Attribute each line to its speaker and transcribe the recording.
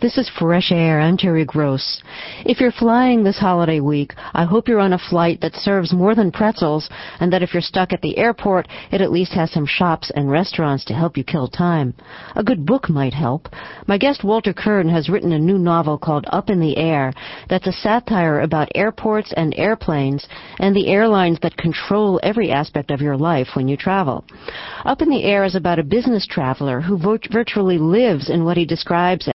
Speaker 1: This is Fresh Air. I'm Terry Gross. If you're flying this holiday week, I hope you're on a flight that serves more than pretzels and that if you're stuck at the airport, it at least has some shops and restaurants to help you kill time. A good book might help. My guest Walter Kirn has written a new novel called Up in the Air that's a satire about airports and airplanes and the airlines that control every aspect of your life when you travel. Up in the Air is about a business traveler who virtually lives in what he describes